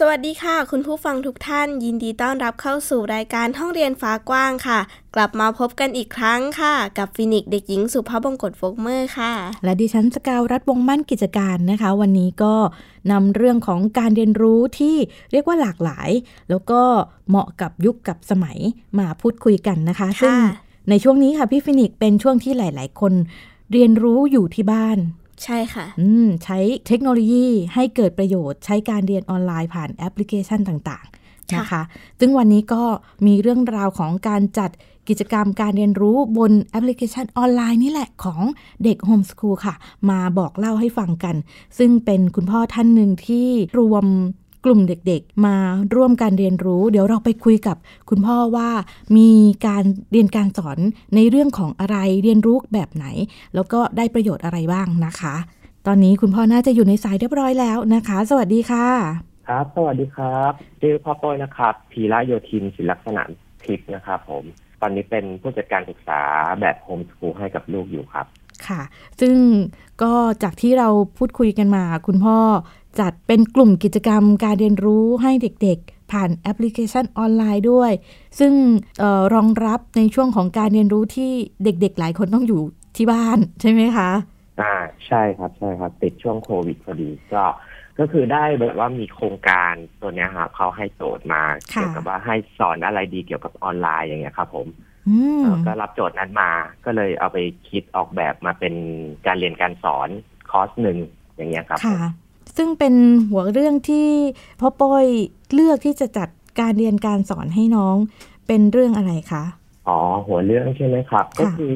สวัสดีค่ะ คุณผู้ฟังทุกท่าน ยินดีต้อนรับเข้าสู่รายการห้องเรียนฟ้ากว้างค่ะ กลับมาพบกันอีกครั้งค่ะ กับฟินิกเด็กหญิงสุภาพบงกตโฟกเมอร์ค่ะ และดิฉันสกาวรัฐวงมั่นกิจการนะคะ วันนี้ก็นำเรื่องของการเรียนรู้ที่เรียกว่าหลากหลาย แล้วก็เหมาะกับยุคกับสมัยมาพูดคุยกันนะคะค่ะซึ่งในช่วงนี้ค่ะพี่ฟินิกเป็นช่วงที่หลาย ๆ คนเรียนรู้อยู่ที่บ้าน ใช่ค่ะ อืมใช้เทคโนโลยีให้เกิดประโยชน์ ใช้การเรียนออนไลน์ผ่านแอปพลิเคชันต่างๆค่ะนะคะ ซึ่งวันนี้ก็มีเรื่องราวของการจัดกิจกรรมการเรียนรู้บนแอปพลิเคชันออนไลน์นี่แหละของเด็กโฮมส o ูลค่ะ มาบอกเล่าให้ฟังกัน ซึ่งเป็นคุณพ่อท่านหนึ่งที่รวม กลุ่มเด็กๆ มาร่วมการเรียนรู้ เดี๋ยวเราไปคุยกับคุณพ่อว่ามีการเรียนการสอนในเรื่องของอะไรเรียนรู้แบบไหน แล้วก็ได้ประโยชน์อะไรบ้างนะคะ ตอนนี้คุณพ่อน่าจะอยู่ในสายเรียบร้อยแล้วนะคะ สวัสดีค่ะ ครับ สวัสดีครับชื่อพ่อโป้ยนะครับพีระโยธินศิลลักษณะทิพย์นะครับผมตอนนี้เป็นผู้จัดการศึกษาแบบโฮมสกูลให้กับลูกอยู่ครับค่ะ ซึ่งก็จากที่เราพูดคุยกันมา คุณพ่อ จัดเป็นกลุ่มกิจกรรมการเรียนรู้ให้เด็กๆ ผ่านแอปพลิเคชันออนไลน์ด้วย ซึ่งเออรองรับในช่วงของการเรียนรู้ที่เด็กๆ หลายคนต้องอยู่ที่บ้านใช่ไหมคะ อ่าใช่ครับใช่ครับติดช่วงโควิดพอดีก็ก็คือได้แบบว่ามีโครงการตัวเนี้ยครับเขาให้โจทย์มาค่ะเกี่ยวกับว่าให้สอนอะไรดีเกี่ยวกับออนไลน์อย่างเงี้ยครับผมอืมเอ่อก็รับโจทย์นั้นมา ก็เลยเอาไปคิดออกแบบมาเป็นการเรียนการสอนคอร์สหนึ่งอย่างเงี้ยครับผมค่ะ ซึ่งเป็นหัวเรื่องที่พ่อป้อยเลือกที่จะจัดการเรียนการสอนให้น้องเป็นเรื่องอะไรคะ อ๋อ หัวเรื่องใช่ไหมครับค่ะก็คือ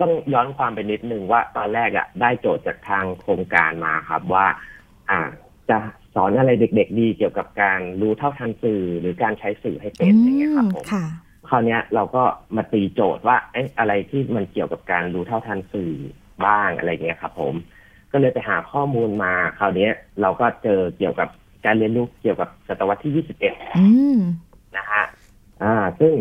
ต้องย้อนความไปนิดนึงว่าตอนแรกอะ่ะได้โจทย์จากทางโครงการมาครับว่า อ่า จะสอนอะไรเด็ก ๆ ดีเกี่ยวกับการรู้เท่าทันสื่อหรือการใช้สื่อให้เป็นอย่างเงี้ยครับผมค่ะคราวเนี้ยเราก็มาตีโจทย์ว่าเอ๊ะอะไรที่มันเกี่ยวกับการรู้เท่าทันสื่อบ้างอะไรเงี้ยครับผม ก็เลยไปหาข้อมูลมาคราวเนี้ยเราก็เจอเกี่ยวกับการเรียนรู้เกี่ยวกับศตวรรษที่ 21อืมนะฮะอ่า ซึ่ง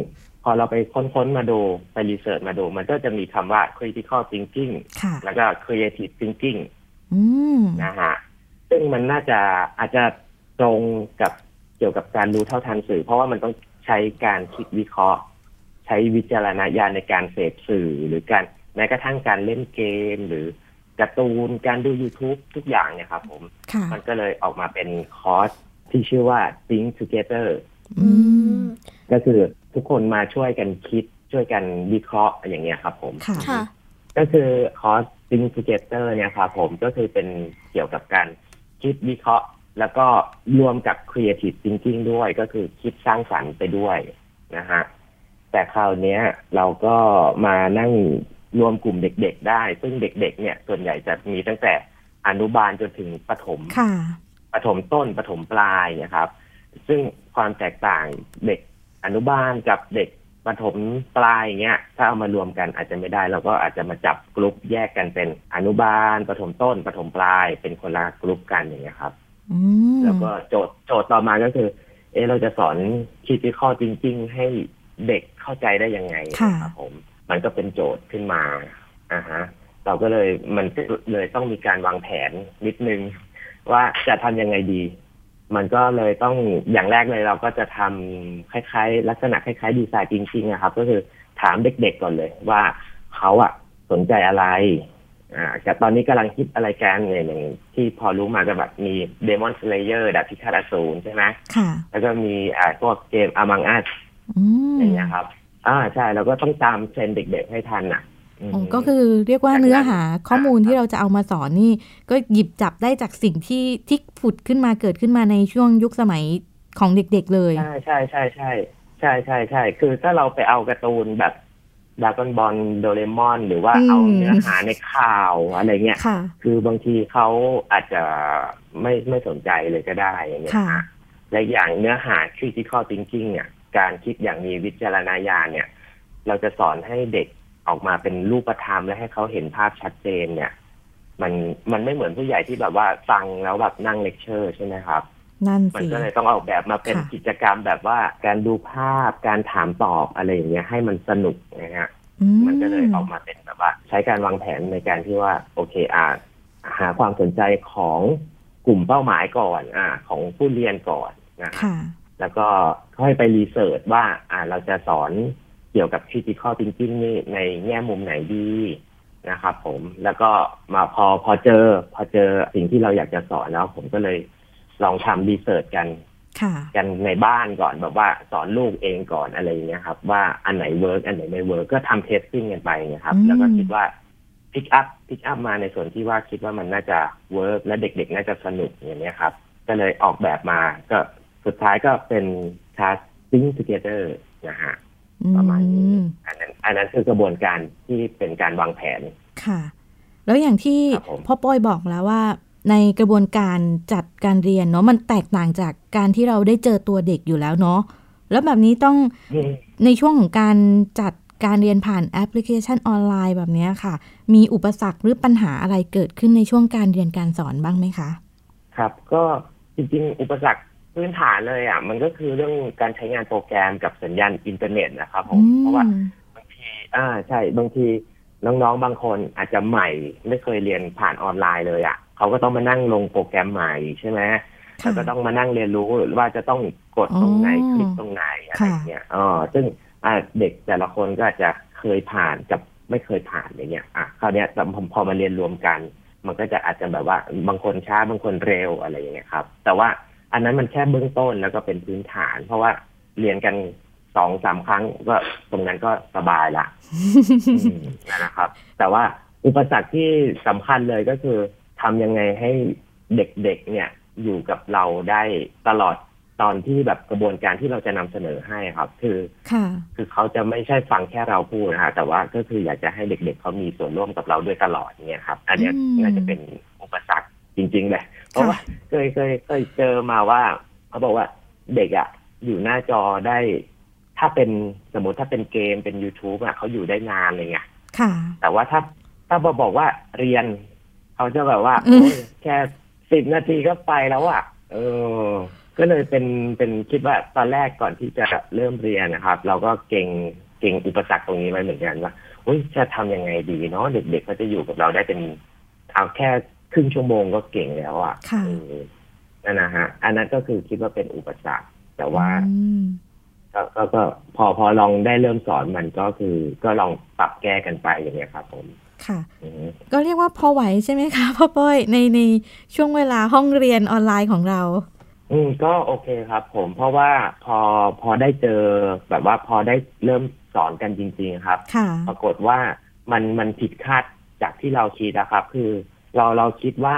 พอเราไปค้นๆมาดูไปรีเสิร์ชมาดู มันก็จะมีคำว่า critical thinking ค่ะแล้วก็ creative thinking อืมนะฮะซึ่งมันน่าจะอาจจะตรงกับเกี่ยวกับการรู้เท่าทันสื่อ เพราะว่ามันต้องใช้การคิดวิเคราะห์ ใช้วิจารณญาณในการเสพสื่อ หรือการแม้กระทั่งการเล่นเกม หรือ การ์ตูนการดู YouTube ทุกอย่างเนี่ยครับผม ค่ะมันก็เลยออกมาเป็นคอร์สที่ชื่อว่า think together อืมก็คือทุกคนมาช่วยกันคิดช่วยกันวิเคราะห์อย่างเงี้ยครับผม ค่ะ ค่ะ ก็คือคอร์ส think together เนี่ยครับผมก็คือเป็นเกี่ยวกับการคิดวิเคราะห์ แล้วก็รวมกับ creative thinking ด้วยก็คือคิดสร้างสรรค์ไปด้วยนะฮะแต่คราวเนี้ยเราก็มานั่ง รวมกลุ่มเด็กๆได้ ซึ่งเด็กๆเนี่ยส่วนใหญ่จะมีตั้งแต่อนุบาลจนถึงประถมค่ะประถมต้นประถมปลายนะครับ ซึ่งความแตกต่างเด็กอนุบาลกับเด็กประถมปลายเงี้ย ถ้าเอามารวมกันอาจจะไม่ได้เราก็อาจจะมาจับกลุ่มแยกกันเป็นอนุบาลประถมต้นประถมปลาย เป็นคนละกลุ่มกันอย่างเงี้ยครับอืมแล้วก็โจทย์โจทย์ต่อมาก็คือ เอะเราจะสอนคิดวิเคราะห์จริง ๆ ให้เด็กเข้าใจได้ยังไงค่ะครับผม มันก็เป็นโจทย์ขึ้นมาอ่าฮะเราก็เลยมันก็เลยต้องมีการวางแผนนิดนึง ว่าจะทำยังไงดี มันก็เลยต้องอย่างแรกเลยเราก็จะทำคล้ายๆ ลักษณะคล้ายๆ ดีไซน์จริงๆอะครับ ก็คือถามเด็กๆก่อนเลย ว่าเขาอะสนใจอะไรอ่าแต่ตอนนี้กำลังคิดอะไรกันเนี่ยอย่างที่พอรู้มาก็แบบมี Demon Slayer ดาบพิฆาตอสูรใช่ไหมค่ะแล้วก็มีอ่าพวกเกม Among Us อืมอย่างเงี้ยครับ อ่าใช่เราก็ต้องตามเทรนด์เด็กๆให้ทันอะอืมโอ้ก็คือเรียกว่าจากนั้นเนื้อหาข้อมูลครับที่เราจะเอามาสอนนี่ ก็หยิบจับได้จากสิ่งที่ที่ผุดขึ้นมาเกิดขึ้นมาในช่วงยุคสมัยของเด็กๆเลย ใช่ใช่ใช่ใช่ใช่ใช่ใช่คือถ้าเราไปเอาการ์ตูนแบบดากอนบอลโดเรมอน หรือว่าอืมเอาเนื้อหาในข่าวอะไรเงี้ยค่ะคือบางทีเขาอาจจะไม่ไม่สนใจเลยก็ได้อย่างเงี้ยค่ะฮะและอย่างเนื้อหา critical thinking เนี่ยการคิดอย่างมีวิจารณญาณเนี่ย เราจะสอนให้เด็กออกมาเป็นรูปธรรมและให้เขาเห็นภาพชัดเจนเนี่ย มันมันไม่เหมือนผู้ใหญ่ที่แบบว่าฟังแล้วแบบนั่งเลคเชอร์ใช่ไหมครับนั่นมันสิก็เลยต้องออกแบบมาเป็นค่ะกิจกรรมแบบว่า การดูภาพการถามตอบอะไรอย่างเงี้ยให้มันสนุกนะฮะอืมันก็เลยออกมาเป็นแบบว่า ใช้การวางแผนในการที่ว่า โอเคอ่าหาความสนใจของกลุ่มเป้าหมายก่อน อ่า ของผู้เรียนก่อนนะฮะค่ะ แล้วก็ค่อยไป research ว่า อ่าเราจะสอนเกี่ยวกับ critical thinking นี่ในแง่มุมไหนดีนะครับผมแล้วก็มาพอพอเจอ พอเจอสิ่งที่เราอยากจะสอนแล้ว ผมก็เลยลองทำ research กันค่ะกันในบ้านก่อนแบบว่าสอนลูกเองก่อนอะไรอย่างเงี้ยครับ ว่าอันไหน work อันไหนไม่ work ก็ทำ testing กันไปนะครับอืมแล้วก็คิดว่าpick up pick up มาในส่วนที่ว่าคิดว่ามันน่าจะ work และเด็กๆ น่าจะสนุกอย่างเงี้ยครับ ก็เลยออกแบบมาก็ สุดท้ายก็เป็นคลาส Think Together นะฮะประมาณนี้อืมอันนั้นอันนั้นคือกระบวนการที่เป็นการวางแผนค่ะ แล้วอย่างที่ครับผมพ่อป้อยบอกแล้วว่า ในกระบวนการจัดการเรียนเนาะมันแตกต่างจากการที่เราได้เจอตัวเด็กอยู่แล้วเนาะแล้วแบบนี้ต้องในช่วงของการจัดการเรียนผ่านแอปพลิเคชันออนไลน์แบบเนี้ยค่ะ มีอุปสรรคหรือปัญหาอะไรเกิดขึ้นในช่วงการเรียนการสอนบ้างไหมคะ ครับก็จริงๆ อุปสรรค พื้นฐานเลยอะมันก็คือเรื่องการใช้งานโปรแกรมกับสัญญาณอินเทอร์เน็ตนะครับผมเพราะว่าบางทีอ่าใช่บางทีน้องๆบางคนอาจจะใหม่ไม่เคยเรียนผ่านออนไลน์เลยอะเขาก็ต้องมานั่งลงโปรแกรมใหม่ใช่ไหมค่ะแล้วก็ต้องมานั่งเรียนรู้ว่าจะต้องกดตรงไหนอ๋อคลิกตรงไหนอะไรค่ะเงี้ยอ๋อซึ่งอ่าเด็กแต่ละคนก็อาจจะเคยผ่านกับไม่เคยผ่านอย่างเงี้ยอะคราวเนี้ยพอพอมาเรียนรวมกัน มันก็จะอาจจะแบบว่าบางคนช้าบางคนเร็วอะไรอย่างเงี้ยครับ แต่ว่า อันนั้นมันแค่เบื้องต้นแล้วก็เป็นพื้นฐาน เพราะว่าเรียนกันสองสามครั้งก็ตรงนั้นก็สบายละอืมนะครับ แต่ว่าอุปสรรคที่สำคัญเลยก็คือทำยังไงให้เด็กๆเนี่ยอยู่กับเราได้ตลอดตอนที่แบบกระบวนการที่เราจะนำเสนอให้ครับ คือค่ะคือเขาจะไม่ใช่ฟังแค่เราพูดนะฮะแต่ว่าก็คืออยากจะให้เด็กๆเขามีส่วนร่วมกับเราด้วยตลอดเนี่ยครับ อันเนี้ยอืมน่าจะเป็นอุปสรรค จริงๆเลยเพราะว่าเคยเคยเคยเจอมาว่าเขาบอกว่าเด็กอะ อยู่หน้าจอได้ ถ้าเป็นสมมติถ้าเป็นเกมเป็น youtube อะเขาอยู่ได้นานเลยไงค่ะ แต่ว่าถ้าถ้าบอบอกว่าเรียน เขาจะแบบว่าอืมโอ้ยแค่สิบนาทีก็ไปแล้วอะเออก็เลยเป็นเป็นคิดว่าตอนแรกก่อนที่จะเริ่มเรียนนะครับ เราก็เก่งเก่งอุปสรรคตรงนี้ไว้เหมือนกันว่าอุ้ยจะทำยังไงดีเนาะเด็กๆเขาจะอยู่กับเราได้เป็นเอาแค่ ครึ่งชั่วโมงก็เก่งแล้วอะค่ะเออนั่นนะฮะ อันนั้นก็คือคิดว่าเป็นอุปสรรค แต่ว่าอืมก็ก็ก็พอพอลองได้เริ่มสอนมันก็คือ ก็ลองปรับแก้กันไปอย่างเงี้ยครับผมค่ะอือฮึก็เรียกว่าพอไหวใช่ไหมคะพ่อป้อยในในช่วงเวลาห้องเรียนออนไลน์ของเรา อืมก็โอเคครับผมเพราะว่าพอพอได้เจอแบบว่าพอได้เริ่มสอนกันจริง ๆ ครับค่ะปรากฏว่ามันมันผิดคาดจากที่เราคิดนะครับ คือ เราเราคิดว่า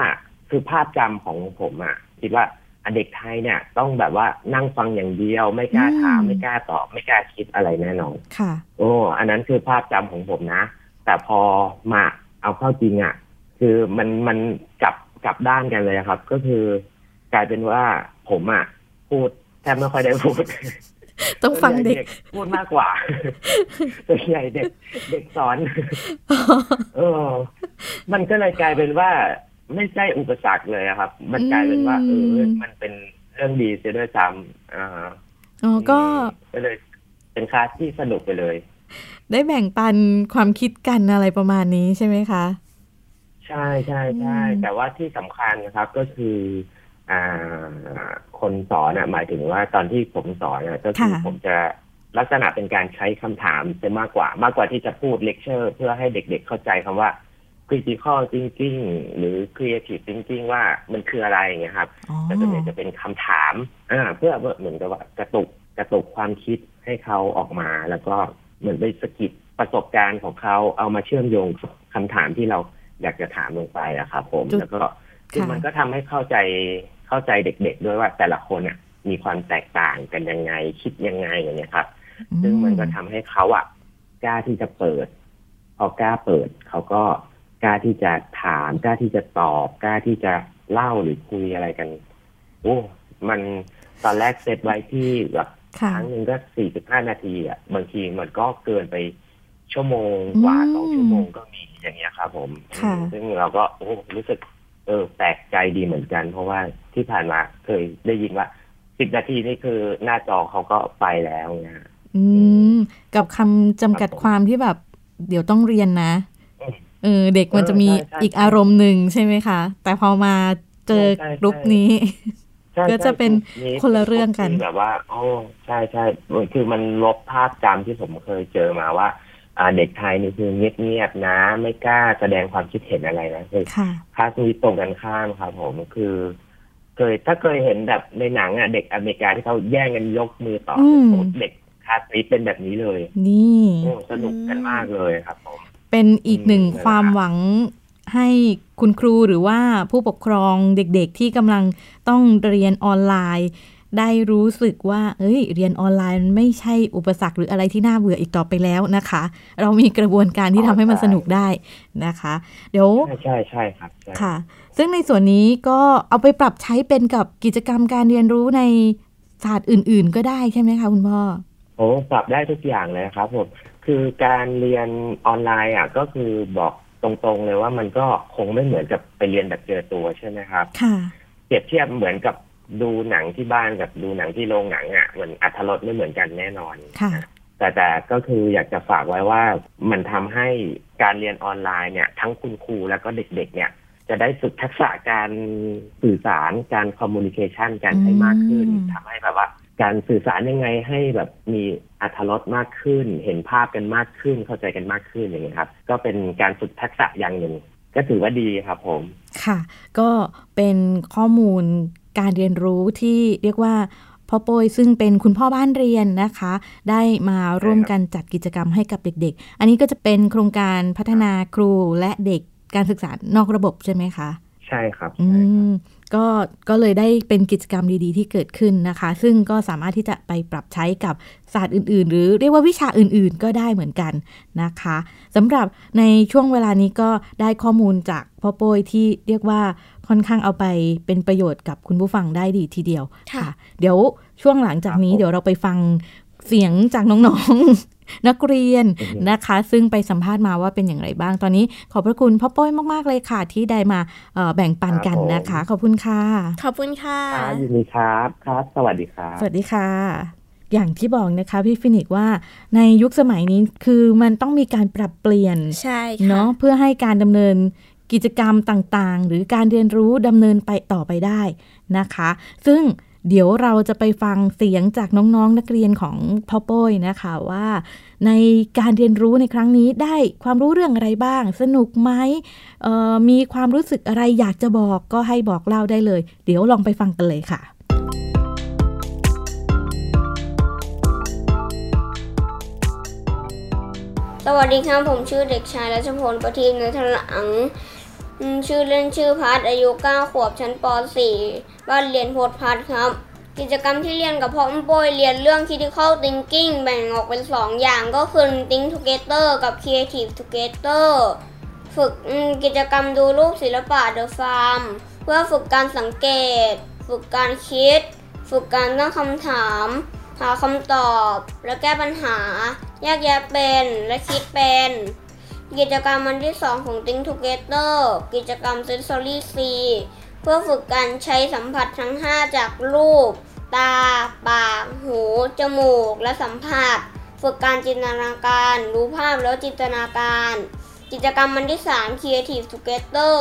คือภาพจำของผมอะ่ะ คิดว่าอะเด็กไทยเนี่ย ต้องแบบว่านั่งฟังอย่างเดียว ไม่กล้าถามอืมไม่กล้าตอบไม่กล้าคิดอะไรแน่นอนค่ะ โอ้อันนั้นคือภาพจำของผมนะ แต่พอมาเอาเข้าจริงอะ่ะ คือมันมันกลับกลับด้านกันเลยครับ ก็คือกลายเป็นว่าผมอะ่ะ พูดแทบไม่ค่อยได้พูดต้องฟังเด็กพูดมากกว่าส่วนใหญ่เด็ก เด็กสอน เออ มันก็เลยกลายเป็นว่าไม่ใช่อุปสรรคเลยอะครับ มันกลายเป็นว่าเออมันเป็นเรื่องดีเสียด้วยซ้ำอ่าอ๋อก็ก็เลยเป็นคลาสที่สนุกไปเลย ได้แบ่งปันความคิดกันอะไรประมาณนี้ใช่ไหมคะ ใช่ใช่ใช่อืมแต่ว่าที่สำคัญนะครับก็คืออ่าคนสอนอะหมายถึงว่าตอนที่ผมสอนอะก็คือผมจะลักษณะเป็นการใช้คำถามจะมากกว่ามากกว่าที่จะพูดเลคเชอร์ เพื่อให้เด็กๆเข้าใจคำว่า critical thinking หรือ creative thinking ว่ามันคืออะไรอย่างเงี้ยครับอ๋อแต่ส่วนใหญ่จะเป็นคำถามอ่าเพื่อเหมือนกับว่ากระตุกกระตุกความคิดให้เขาออกมาแล้วก็เหมือนไปสะกิดประสบการณ์ของเขาเอามาเชื่อมโยงกับคำถามที่เราอยากจะถามลงไปอะครับผมจุดแล้วก็คือค่ะมันก็ทำให้เข้าใจเข้าใจเด็ก ๆ ด้วยว่าแต่ละคนเนี่ยมีความแตกต่างกันยังไง คิดยังไงอย่างเงี้ยครับ ซึ่งมันก็ทำให้เขาอะกล้าที่จะเปิดพอกล้าเปิดเขาก็ กล้าที่จะถามกล้าที่จะตอบกล้าที่จะเล่าหรือคุยอะไรกัน โอ้มันตอนแรกเซตไว้ที่แบบค่ะครั้งหนึ่งก็สี่สิบห้านาทีอะบางทีมันก็เกินไปชั่วโมงกว่าสองชั่วโมงก็มีอย่างเงี้ยครับ ผมค่ะซึ่งเราก็โอ้รู้สึก เออแปลกใจดีเหมือนกัน เพราะว่าที่ผ่านมาเคยได้ยินว่าสิบนาทีนี่คือหน้าจอเขาก็ไปแล้วนะอืม กับคำจำกัดความที่แบบ เดี๋ยวต้องเรียนนะอืม เออเด็กมันจะมีเออใช่ใช่อีกอารมณ์หนึ่งใช่ไหมคะ แต่พอมาเจอใช่ใช่กรุ๊ปนี้ใช่ก็จะเป็นใช่คนละเรื่องกันที่แบบว่าโอ้ใช่ใช่คือมันลบภาพจำที่ผมเคยเจอมาว่า อ่าเด็กไทยนี่คือเงียบๆนะ ไม่กล้าแสดงความคิดเห็นอะไรนะคือค่ะคลาสนี้ตรงกันข้ามครับผมคือเคยถ้าเคยเห็นแบบในหนังอะเด็กอเมริกาที่เขาแย่งกันยกมือต่ออมโอ้เด็กคลาสนี้เป็นแบบนี้เลย นี่โอ้สนุกกันมากเลยครับผม เป็นอีกหนึ่งอืมความหวังให้คุณครูหรือว่าผู้ปกครองเด็กๆ ที่กำลังต้องเรียนออนไลน์ ได้รู้สึกว่า เอ้ย เรียนออนไลน์มันไม่ใช่อุปสรรคหรืออะไรที่น่าเบื่ออีกต่อไปแล้วนะคะ เรามีกระบวนการที่ทำให้มันสนุกได้นะคะ เดี๋ยวใช่ใช่ใช่ครับใช่ค่ะ ซึ่งในส่วนนี้ก็เอาไปปรับใช้เป็นกับกิจกรรมการเรียนรู้ในศาสตร์อื่น ๆ ก็ได้ใช่ไหมคะคุณพ่อ โอ้ปรับได้ทุกอย่างเลยครับผมคือการเรียนออนไลน์อะก็คือบอกตรงๆเลยว่ามันก็คงไม่เหมือนกับไปเรียนแบบเจอตัวใช่ไหมครับค่ะเปรียบเทียบเหมือนกับดูหนังที่บ้านกับดูหนังที่โรงหนังอะมันอัธรสไม่เหมือนกันแน่นอนค่ะแต่แต่ก็คืออยากจะฝากไว้ว่ามันทำให้การเรียนออนไลน์เนี่ย ทั้งคุณครูแล้วก็เด็กๆ เนี่ย จะได้ฝึกทักษะการสื่อสารการคอมมูนิเคชันกันให้มากขึ้นอืมทำให้แบบว่า การสื่อสารยังไงให้แบบมีอัธรสมากขึ้น เห็นภาพกันมากขึ้นเข้าใจกันมากขึ้นอย่างเงี้ยครับ ก็เป็นการฝึกทักษะอย่างหนึ่ง ก็ถือว่าดีครับผม ค่ะ ก็เป็นข้อมูลการเรียนรู้ที่เรียกว่าพ่อโปยซึ่งเป็นคุณพ่อบ้านเรียนนะคะ ได้มาร่วมกันจัดกิจกรรมให้กับเด็ก ๆ อันนี้ก็จะเป็นโครงการพัฒนาครูและเด็กการศึกษานอกระบบใช่ไหมคะ ใช่ครับอืใช่ครับม ก็ก็เลยได้เป็นกิจกรรมดีๆ ที่เกิดขึ้นนะคะ ซึ่งก็สามารถที่จะไปปรับใช้กับศาสตร์อื่น ๆ หรือเรียกว่าวิชาอื่น ๆ ก็ได้เหมือนกันนะคะสำหรับในช่วงเวลานี้ก็ได้ข้อมูลจากพ่อโป้ยที่เรียกว่าค่อนข้างเอาไปเป็นประโยชน์กับคุณผู้ฟังได้ดีทีเดียวค่ะ เดี๋ยวช่วงหลังจากนี้ครับผมเดี๋ยวเราไปฟังเสียงจากน้องๆ นักเรียนอือฮึนะคะ ซึ่งไปสัมภาษณ์มาว่าเป็นอย่างไรบ้างตอนนี้ ขอบพระคุณพ่อโป้ยมาก ๆ เลยค่ะ ที่ได้มาเอ่อแบ่งปันกันนะคะ ขอบคุณค่ะ ขอบคุณค่ะครับยินดีครับครับ สวัสดีครับ สวัสดีค่ะอย่างที่บอกนะคะพี่ฟินิกซ์ว่าในยุคสมัยนี้คือมันต้องมีการปรับเปลี่ยนใช่ค่ะเนาะเพื่อให้การดำเนินกิจกรรมต่างๆ หรือการเรียนรู้ดำเนินไปต่อไปได้นะคะ ซึ่ง เดี๋ยวเราจะไปฟังเสียงจากน้องๆนักเรียนของพ่อโป้ยนะคะว่า ในการเรียนรู้ในครั้งนี้ได้ความรู้เรื่องอะไรบ้าง สนุกไหมมีความรู้สึกอะไรอยากจะบอกก็ให้บอกเล่าได้เลย เดี๋ยวลองไปฟังกันเลยค่ะสวัสดีครับ ผมชื่อเด็กชายรัชพลประทีปเนทหลัง ชื่อเล่นชื่อพัดอายุ9ขวบชั้นป .4 บ้านเรียนโพธพัดครับ กิจกรรมที่เรียนกับพ่อมโปยเรียนเรื่อง critical thinking แบ่งออกเป็น 2 อย่างก็คือ think together กับ creative together ฝึกกิจกรรมดูรูปศิลปะ The Farm เพื่อฝึกการสังเกต ฝึกการคิด ฝึกการตั้งคำถาม หาคำตอบ และแก้ปัญหา แยกแยะเป็นและคิดเป็น กิจกรรมวันที่ 2 ของ Think Together กิจกรรม Sensory C เพื่อฝึกการใช้สัมผัสทั้ง 5 จากรูป ตา ปาก หู จมูก และสัมผัส ฝึกการจินตนาการ รู้ภาพแล้วจินตนาการ กิจกรรมวันที่ 3 Creative Together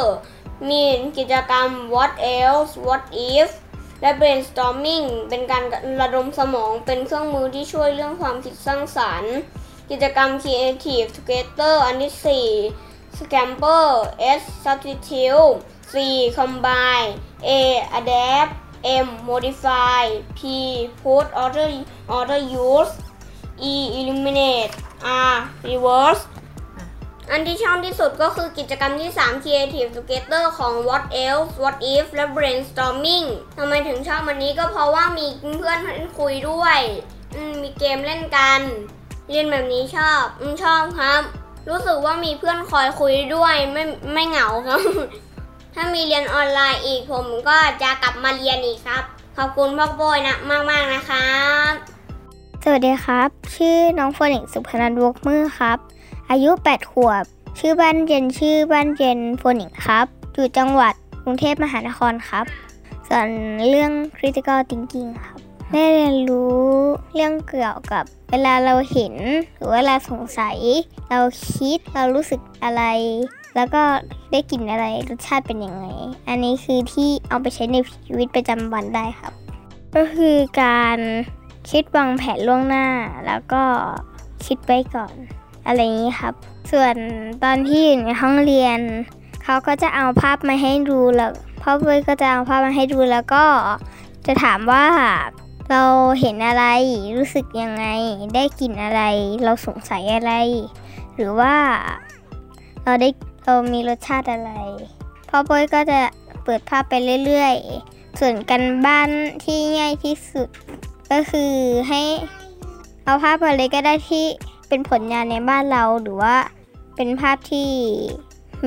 มีกิจกรรม What else What if และ brainstorming เป็นการระดมสมองเป็นเครื่องมือที่ช่วยเรื่องความคิดสร้างสรรค์ กิจกรรม Creative Together อันที่ 4 Scamper S Substitute C Combine A Adapt M Modify P Put Order Order Use E Eliminate R Reverse อันที่ชอบที่สุดก็คือกิจกรรมที่ 3 Creative Together ของ What Else What If และ Brainstorming ทำไมถึงชอบมันนี้ก็เพราะว่ามีเพื่อนเล่นคุยด้วยอืมมีเกมเล่นกัน เรียนแบบนี้ชอบอืมชอบครับ รู้สึกว่ามีเพื่อนคอยคุยด้วยไม่ไม่เหงาครับ ถ้ามีเรียนออนไลน์อีกผมก็จะกลับมาเรียนอีกครับ ขอบคุณพ่อโบยนะมากๆนะครับ สวัสดีครับ ชื่อน้องโฟนิกสุพนันวกมือครับ อายุ 8 ขวบ ชื่อบ้านเย็นชื่อบ้านเย็นโฟนิกครับ อยู่จังหวัดกรุงเทพมหานครครับ ส่วนเรื่อง critical thinking ครับ ได้เรียนรู้เรื่องเกี่ยวกับเวลาเราเห็น หรือเวลาสงสัย เราคิดเรารู้สึกอะไร แล้วก็ได้กลิ่นอะไรรสชาติเป็นยังไง อันนี้คือที่เอาไปใช้ในชีวิตประจำวันได้ครับ ก็คือการคิดวางแผนล่วงหน้า แล้วก็คิดไว้ก่อน อะไรอย่างนี้ครับ ส่วนตอนที่อยู่ในห้องเรียน เขาก็จะเอาภาพมาให้ดูแล้วพ่อเว้ยก็จะเอาภาพมาให้ดูแล้วก็จะถามว่า เราเห็นอะไร รู้สึกยังไง ได้กลิ่นอะไร เราสงสัยอะไร หรือว่าเราได้เรามีรสชาติอะไร พ่อเว้ยก็จะเปิดภาพไปเรื่อยๆ ส่วนกันบ้านที่ง่ายที่สุด ก็คือให้เอาภาพอะไรก็ได้ที่เป็นผลงานในบ้านเราหรือว่าเป็นภาพที่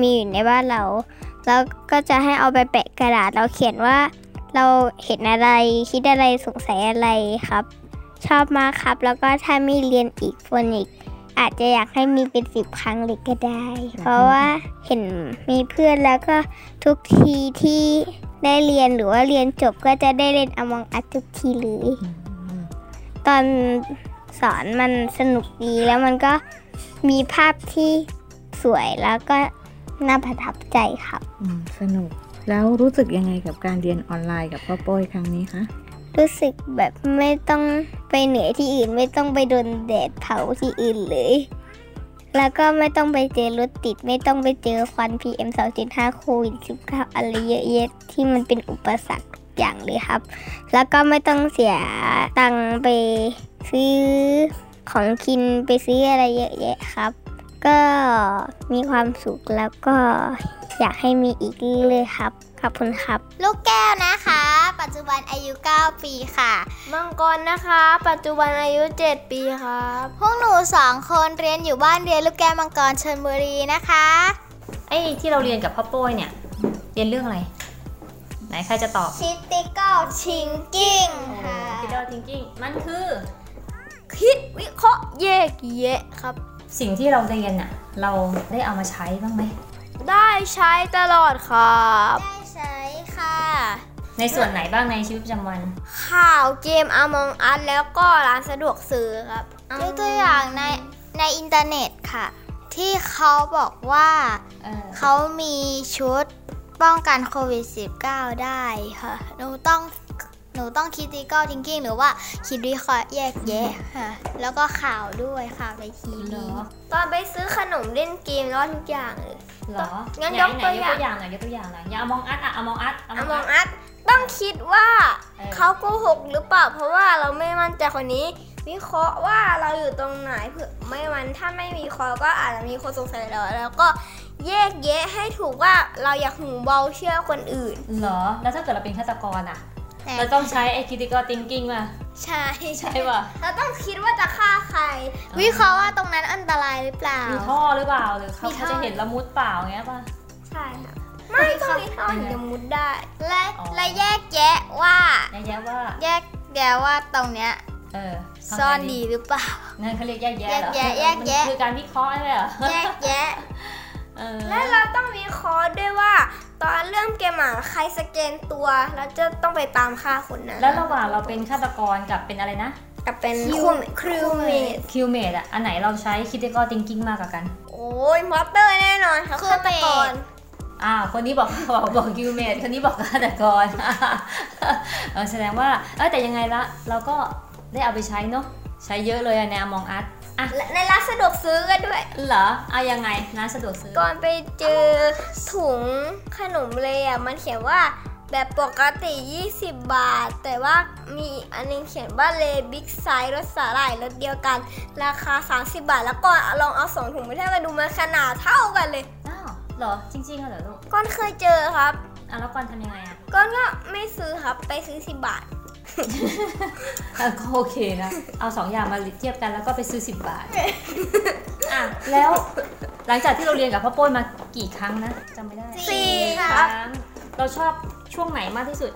มีอยู่ในบ้านเรา แล้วก็จะให้เอาไปแปะกระดาษเราเขียนว่า เราเห็นอะไรคิดอะไรสงสัยอะไรครับ ชอบมากครับ แล้วก็ถ้ามีเรียนอีกโฟนิกอาจจะอยากให้มีเป็นสิบครั้งเลยก็ได้ เพราะว่าเห็นมีเพื่อนแล้วก็ทุกทีที่ได้เรียนหรือว่าเรียนจบก็จะได้เล่นอมองอัดทุกทีเลยตอนสอนมันสนุกดีแล้วมันก็มีภาพที่สวยแล้วก็น่าประทับใจครับอืมสนุก แล้วรู้สึกยังไงกับการเรียนออนไลน์กับพ่อโป้ยครั้งนี้คะรู้สึกแบบไม่ต้องไปเหนื่อยที่อื่น ไม่ต้องไปโดนแดดเผาที่อื่นเลย แล้วก็ไม่ต้องไปเจอรถติด ไม่ต้องไปเจอควัน PM 2.5โควิด19อะไรเยอะแยะที่มันเป็นอุปสรรคทุกอย่างเลยครับ แล้วก็ไม่ต้องเสียตังค์ไปซื้อของกินไปซื้ออะไรเยอะแยะครับ ก็มีความสุขแล้วก็อยากให้มีอีกเรื่อยๆครับ ขอบคุณครับ ลูกแก้วนะคะ ปัจจุบันอายุ 9 ปีค่ะ มังกรนะคะ ปัจจุบันอายุ 7 ปีครับ พวกหนูสองคนเรียนอยู่บ้านเรียนลูกแก้วมังกรชนบุรีนะคะ ไอ้ที่เราเรียนกับพ่อโป้ยเนี่ย เรียนเรื่องอะไร ไหนใครจะตอบคิดติก l ชิงกิ้งค่ะคิดว่าจริงๆมันคือ คิดวิเคราะห์แยกแยะครับ สิ่งที่เราเรียนน่ะเราได้เอามาใช้บ้างไหม ได้ใช้ตลอดครับ ได้ใช้ค่ะ ในส่วนไหนบ้างในชีวิตประจำวัน ข่าวเกม Among Us แล้วก็ร้านสะดวกซื้อครับยกตัวอย่างในในอินเทอร์เน็ตค่ะ ที่เขาบอกว่าเออ เขามีชุดป้องกันโควิด -19 ได้ค่ะหนูต้อง หนูต้องคิดติก l ทิงกิ้งหรือว่าคิดวิเคราะห์แยกแยะค่ะ แล้วก็ข่าวด้วยข่าวในทีเหรวีอ ตอนไปซื้อขนมเล่นเกมแล้วทุกอย่างเลย เหรองั้นไหยกตัวไหอย่างยกตัวอย่าง หน่อยยกตัวอย่างหน่อยอย่ามองอัดอะเอามองอัด Among Us ต้องคิดว่าเออ เขาโกหกหรือเปล่า เพราะว่าเราไม่มั่นใจคนนี้ วิเคราะห์ว่าเราอยู่ตรงไหนเผื่อไม่มันถ้าไม่มีเคราะห์ก็อาจจะมีคนสงสัยเราแล้วก็แยกแยะให้ถูกว่าเราอยากหูเบาเชื่อคนอื่น เหรอ แล้วถ้าเกิดเราเป็นฆาตกรอะ เราต้องใช้ไอ้ critical thinking มาใช่ใช่ป่ะ เราต้องคิดว่าจะฆ่าใคร วิเคราะห์ว่าตรงนั้นอันตรายหรือเปล่า มีท่อหรือเปล่า หรือเขามีท่อเขาจะเห็นละมุดเปล่าเงี้ยป่ะ ใช่ค่ะ ไม่ต้องมีท่อถึงจะมุดได้ และอ๋อและแยกแยะว่า แยกแยะว่า แยกแยะว่าตรงเนี้ยเออทำไงซ่อนดีหรือเปล่า นั่นเขาเรียกแยกแยะเหรอแยกแยะแยกแยะมันคือการวิเคราะห์ใช่ไหมเหรอแยกแยะเออ และเราต้องวิเคราะห์ด้วยว่า ตอนเริ่มเกมอะใครสแกนตัวแล้วจะต้องไปตามฆ่าคนนั้นแล้วระหว่างเราเป็นฆาตกรกับเป็นอะไรนะกับเป็นคิวครูเมดคิวเมดอะอันไหนเราใช้ critical thinking มากกว่ากัน โอ้ยมอเตอร์แน่นอนครับ Crewmate ฆาตกรอ้าวคนนี้บอกบอกบอกคิวเมดคนนี้บอกฆาตกรเออแสดงว่าเออแต่ยังไงละเราก็ได้เอาไปใช้เนาะใช้เยอะเลยอะในมองอัด อะและในร้านสะดวกซื้อก็ด้วย เหรอ เอายังไงร้านสะดวกซื้อ ก่อนไปเจอถุงขนมเลยอะ มันเขียนว่าแบบปกติ 20 บาท แต่ว่ามีอันนึงเขียนว่าเลบิ๊กไซส์รสสาหร่ายรสเดียวกัน ราคา 30 บาท แล้วก็ลองเอาสองถุงไปเทียบกันดูมันขนาดเท่ากันเลย อ้าว เหรอ จริงๆเหรอลูก ก้อนเคยเจอครับ อะแล้วก่อนทำยังไงอะก้อนก็ไม่ซื้อครับ ไปซื้อ 10 บาทอะ ก็โอเคนะ เอาสองอย่างมาเทียบกันแล้วก็ไปซื้อ 10 บาท อะ แล้วหลังจากที่เราเรียนกับพ่อโป้ยมากี่ครั้งนะจำไม่ได้สี่คครับรั้งเราชอบช่วงไหนมากที่สุด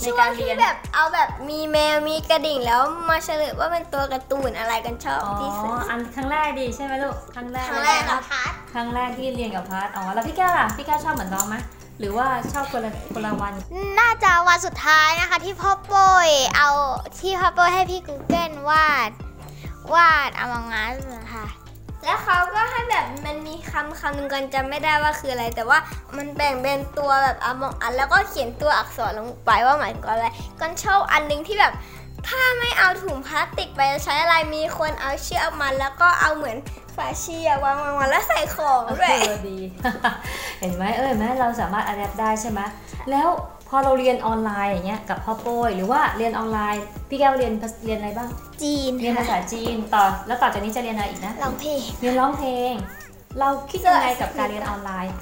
ในช่วกางรเรีที่ยน แบบเอาแบบมีแมวมีกระดิ่งแล้วมาเฉลยว่าเป็นตัวการ์ตูนอะไรกันชอบอ๋อ ที่สุดอันครั้งแรกดีใช่ไหมลูก ครั้งแรกครั้งแรกเลยครันะบครั้งแรกที่เรียนกับพัทอ๋อ แล้วพี่แก้วล่ะ พี่แก้วชอบเหมือนน้องไหม หรือว่าชอบคนละคนละวัน น่าจะวันสุดท้ายนะคะ ที่พ่อโป้ยเอาที่พ่อโป้ยให้พี่ Google วาดวาดอมองงัสค่ะแล้วเขาก็ให้แบบมันมีคำคำหนึ่งกันจำไม่ได้ว่าคืออะไร แต่ว่ามันแบ่งเป็นตัวแบบอมองอันแล้วก็เขียนตัวอักษรลงไปว่าหมายถึงอะไรก่อนชอบอันหนึงที่แบบ ถ้าไม่เอาถุงพลาสติกไปจะใช้อะไรมีคนเอาเชือกมันแล้วก็เอาเหมือนฝาชีอะวางวางวางแล้วใส่ของด้วยเออดี เห็นไหมเออเห็นไหมเราสามารถอัดแอปได้ใช่ไหมแล้วพอเราเรียนออนไลน์อย่างเงี้ยกับพ่อโป้ยหรือว่าเรียนออนไลน์ พี่แก้วเรียนภาษเรียนอะไรบ้าง จีนเรียนภาษาจีนต่อแล้วต่อจากนี้จะเรียนอะไรอีกนะร้องเพลงเรียนร้องเพลง เราคิดยังไงกับการเรียนออนไลน์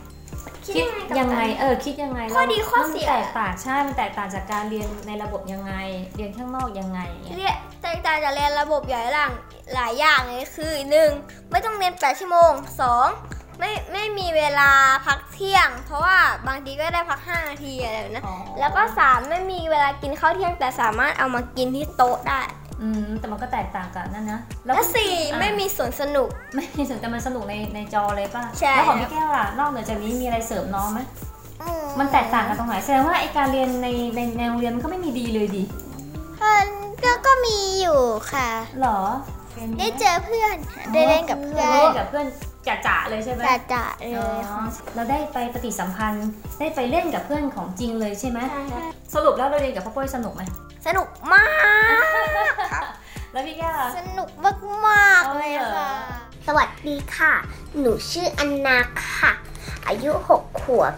คิดยังไงกับการยังไงเออคิดยังไงข้อดีเราข้อเสียมันแตกต่างใช่ มันแตกต่างจากการเรียนในระบบยังไง เรียนข้างนอกยังไงอย่างเงี้ยเรียนแตกต่างจากเรียนระบบใหญ่หลังหลายอย่างเลยคือหนึ่งไม่ต้องเรียน8ชั่วโมงสองไม่ไม่มีเวลาพักเที่ยง เพราะว่าบางทีก็ได้พัก 5 นาทีอะไรแบบนั้นอ๋อแล้วก็สามไม่มีเวลากินข้าวเที่ยงแต่สามารถเอามากินที่โต๊ะได้ อืมแต่มันก็แตกต่างกันนั่นนะและสี่อะไม่มีสวนสนุก ไม่มีสนแต่มันสนุกในในจอเลยป่ะใช่แล้วของพี่แก้วล่ะนอกเหนือจากนี้มีอะไรเสริมน้องไหมมันแตกต่างกันตรงไหนแสดงว่าไอการเรียนในในในโรงเรียนมันก็ไม่มีดีเลยดิเออก็ก็มีอยู่ค่ะหรอรียนได้เจอเพื่อนค่ะได้เล่นกับเพื่อได้นเล่นกับเพื่อน จ๋าๆเลยใช่ไหมจะจะเลอ๋อยค่ะเราได้ไปปฏิสัมพันธ์ได้ไปเล่นกับเพื่อนของจริงเลยใช่ไหมสรุปแล้วเราเรียนกับพ่อปุ้ยสนุกไหมสนุกมาก แล้วพี่แก้วล่ะสนุกมากๆเลยค่ะ สวัสดีค่ะ หนูชื่ออันนาค่ะ อายุ6ขวบ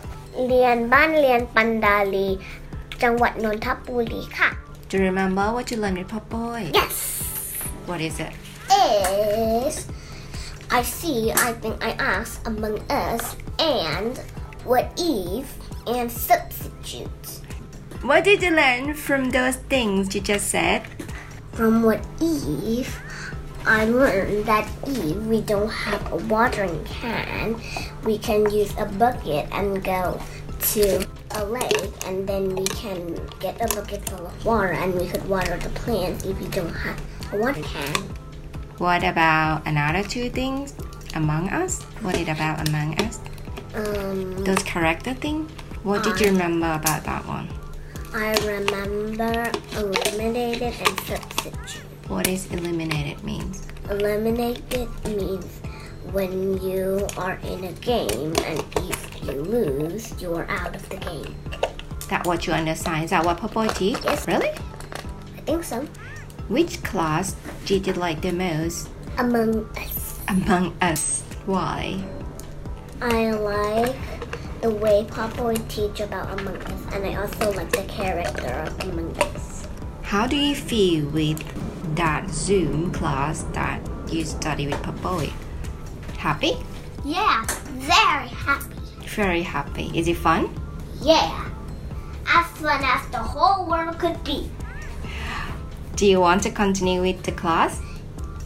เรียนบ้านเรียนปันดาลี จังหวัดนนทบุรีค่ะ Do you remember what you learned with Pop Boy? Yes What is it? is I see I think I asked among us and what if and substitutes What did you learn from those things you just said? from what if I learned that if we don't have a watering can. We can use a bucket and go to a lake and then we can get a bucket full of water and we could water the plants if we don't have a watering can What about another two things? Among Us? What is about Among Us? um Those character things? What did you remember about that one? I remember eliminated and substitute. What is eliminated means? Eliminated means when you are in a game and if you lose, you are out of the game. That what you understand? Is that what Pop Boy teach? Yes. Really? I think so. Which class did you like the most? Among Us. Among Us. Why? I like the way Papa would teach about Among Us, and I also like the character of Among Us. How do you feel with that Zoom class that you study with Boy? Happy? Yeah, very happy. Very happy. Is it fun? Yeah, as fun as the whole world could be. Do you want to continue with the class?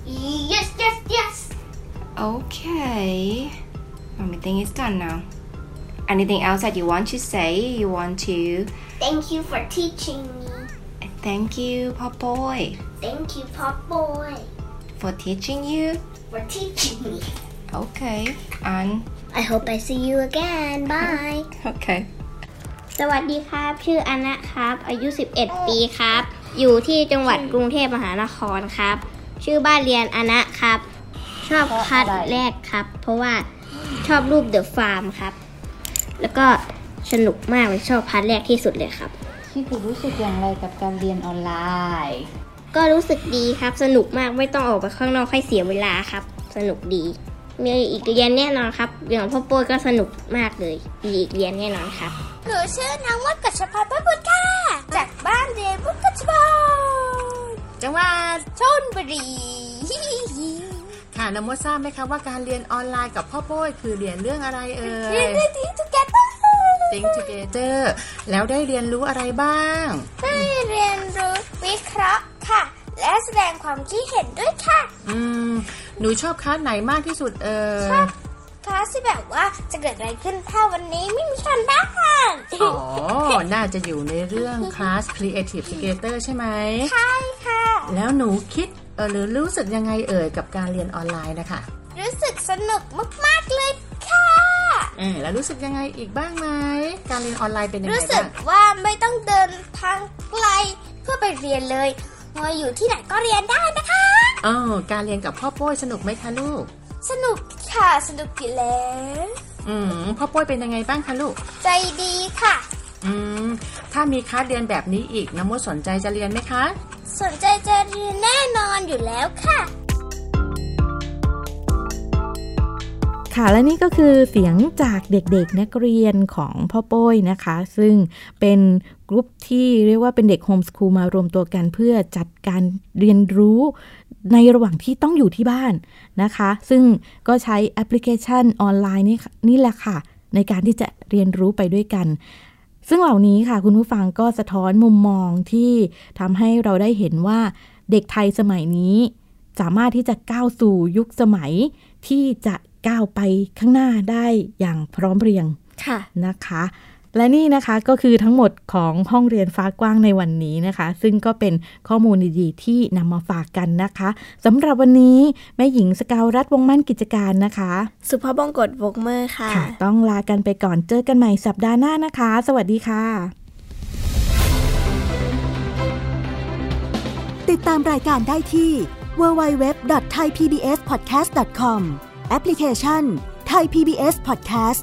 Yes, yes, yes. Okay. Everything is done now. Anything else that you want to say? You want to Thank you for teaching me. thank you, Pop Boy, Thank you, Pop Boy, for teaching you. for teaching me. Okay. And I hope I see you again. Bye. okay. สวัสดีครับ ชื่ออนะครับ อายุ 11 ปีครับ อยู่ที่จังหวัดกรุงเทพมหานครครับ ชื่อบ้านเรียนอนะครับ ชอบคัดแรกครับ เพราะว่าชอบรูปเดอะฟาร์มครับ แล้วก็สนุกมากเลยชอบพาร์ทแรกที่สุดเลยครับพี่ปูรู้สึกอย่างไรกับการเรียนออนไลน์ ก็รู้สึกดีครับ สนุกมากไม่ต้องออกไปข้างนอกให้เสียเวลาครับ สนุกดี มีอีกเรียนแน่นอนครับอย่างพ่อโป้ยก็สนุกมากเลย มีอีกเรียนแน่นอนครับหนูชื่อนางวัดกัชพรพระพุทธค่ะจากบ้านเรี ดชนบุรีค่ะน้ำมดทราบไหมคะว่าการเรียนออนไลน์กับพ่อโป้ยคือเรียนเรื่องอะไรเอ่ยเรียนได้ดีทุกแกต Think Together แล้วได้เรียนรู้อะไรบ้างได้เรียนรู้วิเคราะห์ค่ะ และแสดงความคิดเห็นด้วยค่ะ อืมหนูชอบคลาสไหนมากที่สุดเอ่ยชอบคลาสที่แบบว่าจะเกิดอะไรขึ้นถ้าวันนี้ไม่มีฉันบ้างอ๋อ น่าจะอยู่ในเรื่องคลาส Creative Skater ใช่ไหม ใช่ค่ะ แล้วหนูคิดเออหรือรู้สึกยังไงเอ่ยกับการเรียนออนไลน์นะคะ รู้สึกสนุกมากๆเลยค่ะเออแล้วรู้สึกยังไงอีกบ้างไหมการเรียนออนไลน์เป็นยังไงรู้สึบ้ากงว่าไม่ต้องเดินทางไกลเพื่อไปเรียนเลยเราอยู่ที่ไหนก็เรียนได้นะคะอ๋อการเรียนกับพ่อโป้ยสนุกไหมคะลูก สนุกค่ะสนุกอยู่แล้วอืมพ่อโป้ยเป็นยังไงบ้างคะลูก ใจดีค่ะ อืมถ้ามีคลาสเรียนแบบนี้อีกน้ำมดสนใจจะเรียนไหมคะ สนใจจะเรียนแน่นอนอยู่แล้วค่ะ ค่ะและนี่ก็คือเสียงจากเด็กๆนักเรียนของพ่อโป้ยนะคะ ซึ่งเป็นกลุ่มที่เรียกว่าเป็นเด็กโฮมสคูลมารวมตัวกันเพื่อจัดการเรียนรู้ในระหว่างที่ต้องอยู่ที่บ้านนะคะ ซึ่งก็ใช้แอปพลิเคชันออนไลน์นี่นี่แหละค่ะ ในการที่จะเรียนรู้ไปด้วยกัน ซึ่งเหล่านี้ค่ะคุณผู้ฟังก็สะท้อนมุมมองที่ทำให้เราได้เห็นว่าเด็กไทยสมัยนี้ สามารถที่จะก้าวสู่ยุคสมัยที่จะก้าวไปข้างหน้าได้อย่างพร้อมเพรียงค่ะนะคะ และนี่นะคะก็คือทั้งหมดของห้องเรียนฟ้ากว้างในวันนี้นะคะ ซึ่งก็เป็นข้อมูลดีๆ ที่นำมาฝากกันนะคะสำหรับวันนี้แม่หญิงสกาวรัฐวงมั่นกิจการนะคะ สุภาพบงกตวกเมอร์ค่ะค่ะต้องลากันไปก่อนเจอกันใหม่สัปดาห์หน้านะคะ สวัสดีค่ะ ติดตามรายการได้ที่ www.thaipbspodcast.com แอปพลิเคชัน Thai PBS Podcast